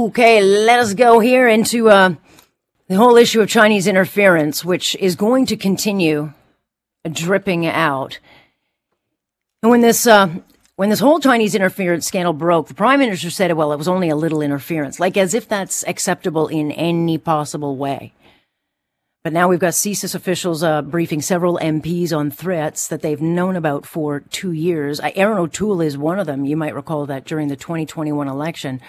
Okay, let us go here into uh, the whole issue of Chinese interference, which is going to continue dripping out. And when this uh, when this whole Chinese interference scandal broke, the prime minister said, "Well, it was only a little interference," like as if that's acceptable in any possible way. But now we've got CSIS officials uh, briefing several MPs on threats that they've known about for two years. Erin O'Toole is one of them. You might recall that during the 2021 election.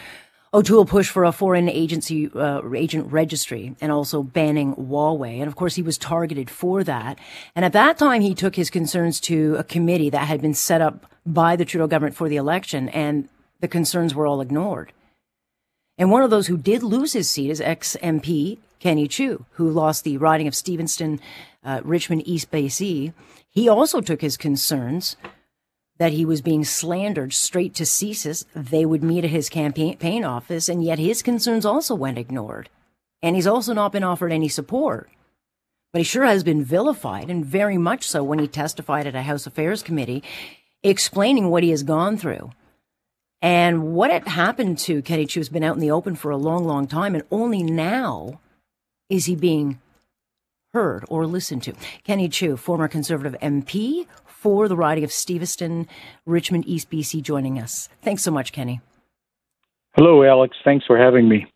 O'Toole pushed for a foreign agency uh, agent registry and also banning Huawei. And of course, he was targeted for that. And at that time, he took his concerns to a committee that had been set up by the Trudeau government for the election, and the concerns were all ignored. And one of those who did lose his seat is ex MP Kenny Chiu, who lost the riding of Steveston, uh, Richmond East Bay BC. He also took his concerns that he was being slandered straight to CSIS. They would meet at his campaign office, and yet his concerns also went ignored. And he's also not been offered any support. But he sure has been vilified, and very much so when he testified at a House Affairs Committee, explaining what he has gone through. And what had happened to Kenny Chiu has been out in the open for a long, long time, and only now is he being heard or listened to? Kenny Chiu, former Conservative MP, for the riding of Steveston, Richmond East BC, joining us. Thanks so much, Kenny. Hello, Alex. Thanks for having me.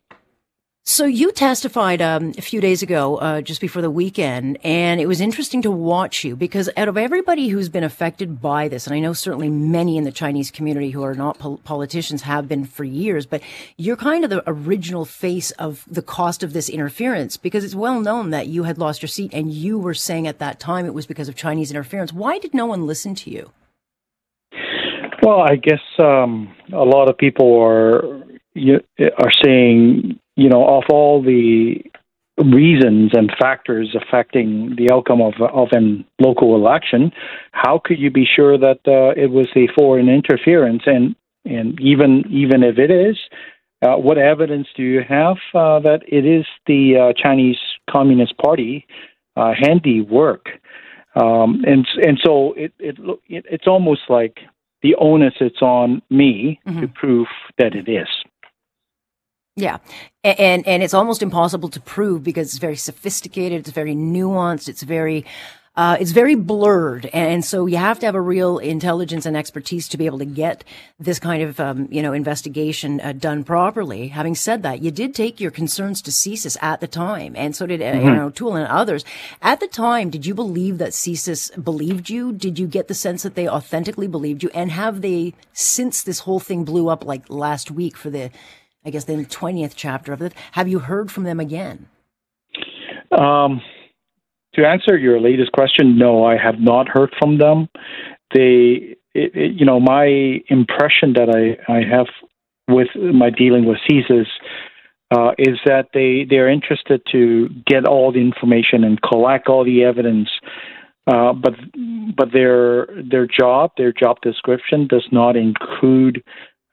So you testified um, a few days ago, uh, just before the weekend, and it was interesting to watch you because out of everybody who's been affected by this, and I know certainly many in the Chinese community who are not pol- politicians have been for years, but you're kind of the original face of the cost of this interference because it's well known that you had lost your seat, and you were saying at that time it was because of Chinese interference. Why did no one listen to you? Well, I guess um, a lot of people are are saying you know, of all the reasons and factors affecting the outcome of of a local election, how could you be sure that uh, it was a foreign interference? And and even even if it is, uh, what evidence do you have uh, that it is the uh, Chinese Communist Party uh, handiwork? Um, and and so it, it it it's almost like the onus it's on me mm-hmm. to prove that it is. Yeah. And, and it's almost impossible to prove because it's very sophisticated. It's very nuanced. It's very, uh, it's very blurred. And so you have to have a real intelligence and expertise to be able to get this kind of, um, you know, investigation uh, done properly. Having said that, you did take your concerns to CSIS at the time. And so did, uh, mm-hmm. you know, Toole and others. At the time, did you believe that CSIS believed you? Did you get the sense that they authentically believed you? And have they, since this whole thing blew up like last week for the, I guess, in the 20th chapter of it. Have you heard from them again? Um, to answer your latest question, no, I have not heard from them. They, it, it, you know, my impression that I, I have with my dealing with CSIS uh, is that they they're interested to get all the information and collect all the evidence, uh, but but their their job their job description does not include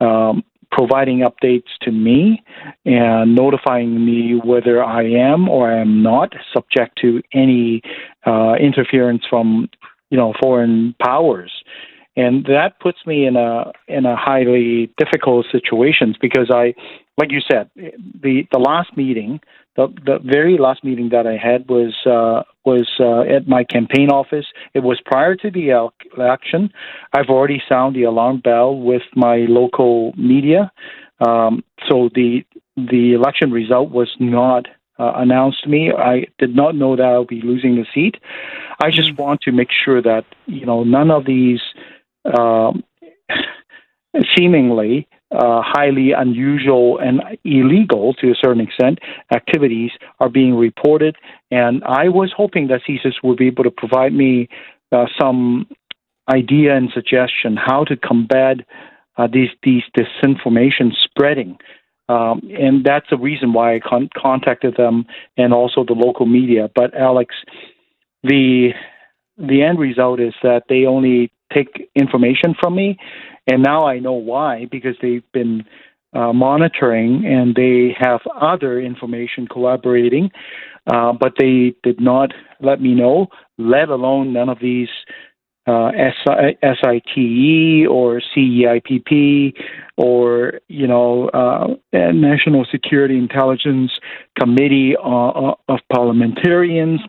um, providing updates to me and notifying me whether I am or I am not subject to any uh, interference from you know foreign powers. And that puts me in a in a highly difficult situation because I, like you said, the the last meeting the the very last meeting that I had was uh, was uh, at my campaign office. It was prior to the election. I've already sounded the alarm bell with my local media. Um, so the the election result was not uh, announced to me. I did not know that I'll be losing the seat. I just mm-hmm. want to make sure that you know none of these um, seemingly uh, highly unusual and illegal to a certain extent activities are being reported. And I was hoping that CSIS would be able to provide me uh, some idea and suggestion how to combat uh, these these disinformation spreading. Um, and that's the reason why I con- contacted them and also the local media. But Alex, the the end result is that they only take information from me and now I know why, because they've been uh, monitoring and they have other information collaborating, uh, but they did not let me know, let alone none of these uh, SITE or CEIPP or you know uh, National Security Intelligence Committee uh, of Parliamentarians.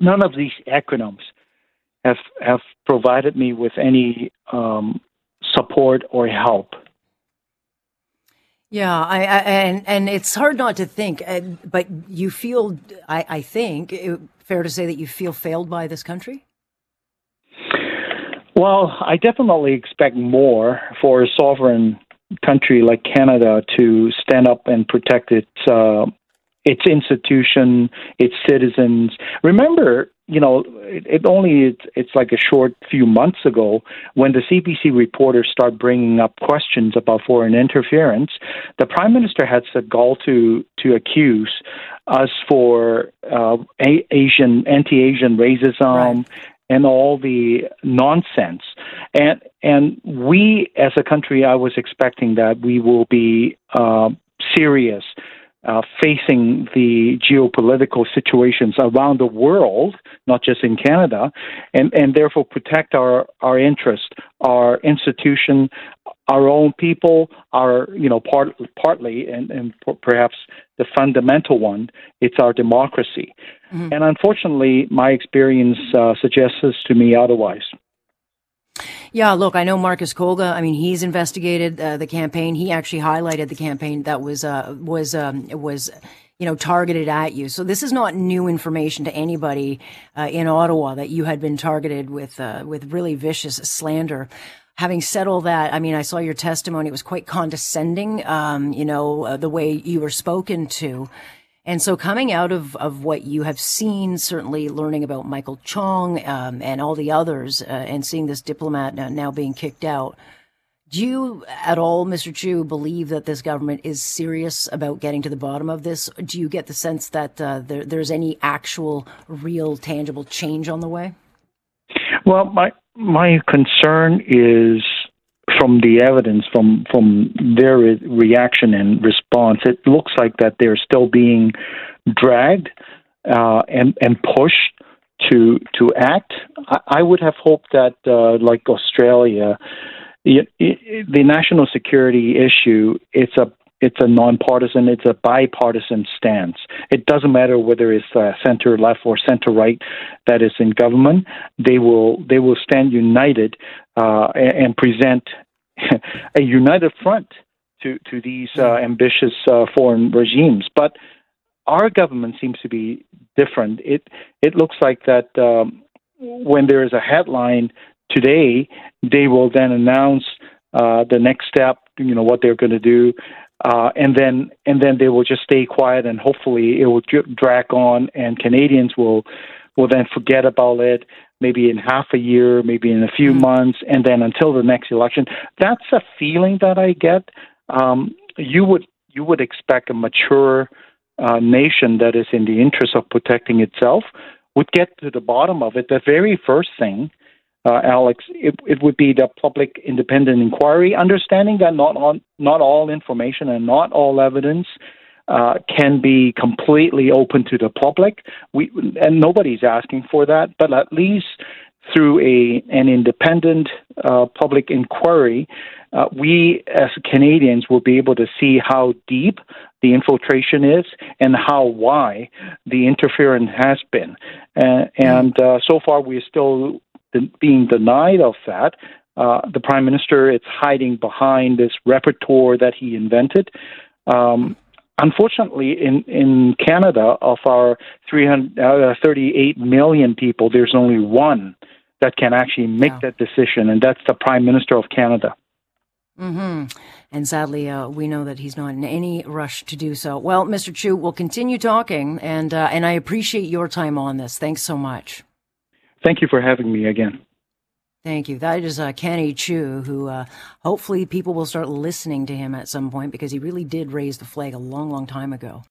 None of these acronyms have have provided me with any um, support or help. Yeah, I, I, and and it's hard not to think, uh, but you feel, I, I think, it, fair to say that you feel failed by this country. Well, I definitely expect more for a sovereign country like Canada to stand up and protect its uh, its institution, its citizens. Remember, you know, it, it only it's, it's like a short few months ago when the CBC reporters start bringing up questions about foreign interference. The prime minister had the gall to to accuse us for uh, Asian anti-Asian racism. Right. And all the nonsense, and and we as a country, I was expecting that we will be uh, serious uh, facing the geopolitical situations around the world, not just in Canada, and, and therefore protect our, our interest, our institution, our own people, our, you know, part, partly, and, and perhaps the fundamental one, it's our democracy. Mm-hmm. And unfortunately, my experience uh, suggests to me otherwise. Yeah, look, I know Marcus Kolga. I mean, he's investigated uh, the campaign. He actually highlighted the campaign that was uh, was um, was you know targeted at you. So this is not new information to anybody uh, in Ottawa that you had been targeted with uh, with really vicious slander. Having said all that, I mean, I saw your testimony. It was quite condescending. Um, you know, uh, the way you were spoken to. And so, coming out of, of what you have seen, certainly learning about Michael Chong um, and all the others, uh, and seeing this diplomat now being kicked out, do you at all, Mr. Chiu, believe that this government is serious about getting to the bottom of this? Do you get the sense that uh, there, there's any actual, real, tangible change on the way? Well, my my concern is from the evidence from from their reaction and response, it looks like that they're still being dragged uh, and and pushed to to act. I, I would have hoped that, uh, like Australia, it, it, the national security issue it's a it's a nonpartisan, it's a bipartisan stance. It doesn't matter whether it's uh, center left or center right that is in government. They will they will stand united uh, and, and present a united front to to these uh, ambitious uh, foreign regimes. But our government seems to be different. It it looks like that um, when there is a headline today, they will then announce uh, the next step. You know what they're going to do. Uh, and then and then they will just stay quiet, and hopefully it will drag on, and Canadians will will then forget about it maybe in half a year, maybe in a few mm-hmm. months, and then until the next election. That's a feeling that I get. Um, you would you would expect a mature uh, nation that is in the interest of protecting itself would get to the bottom of it. The very first thing, uh, Alex, it, it would be the public independent inquiry, understanding that not on not all information and not all evidence uh, can be completely open to the public. We and nobody's asking for that, but at least through a an independent uh, public inquiry, uh, we as Canadians will be able to see how deep the infiltration is and how why the interference has been. Uh, and so far, we're still being denied of that. Uh, the prime minister is hiding behind this rapporteur that he invented. Um, Unfortunately, in, in Canada, of our 338 uh, million people, there's only one that can actually make that decision, and that's the Prime Minister of Canada. Mm-hmm. And sadly, uh, we know that he's not in any rush to do so. Well, Mr. Chiu, we'll continue talking, and uh, and I appreciate your time on this. Thanks so much. Thank you for having me again. Thank you. That is uh, Kenny Chiu, who uh, hopefully people will start listening to him at some point because he really did raise the flag a long, long time ago.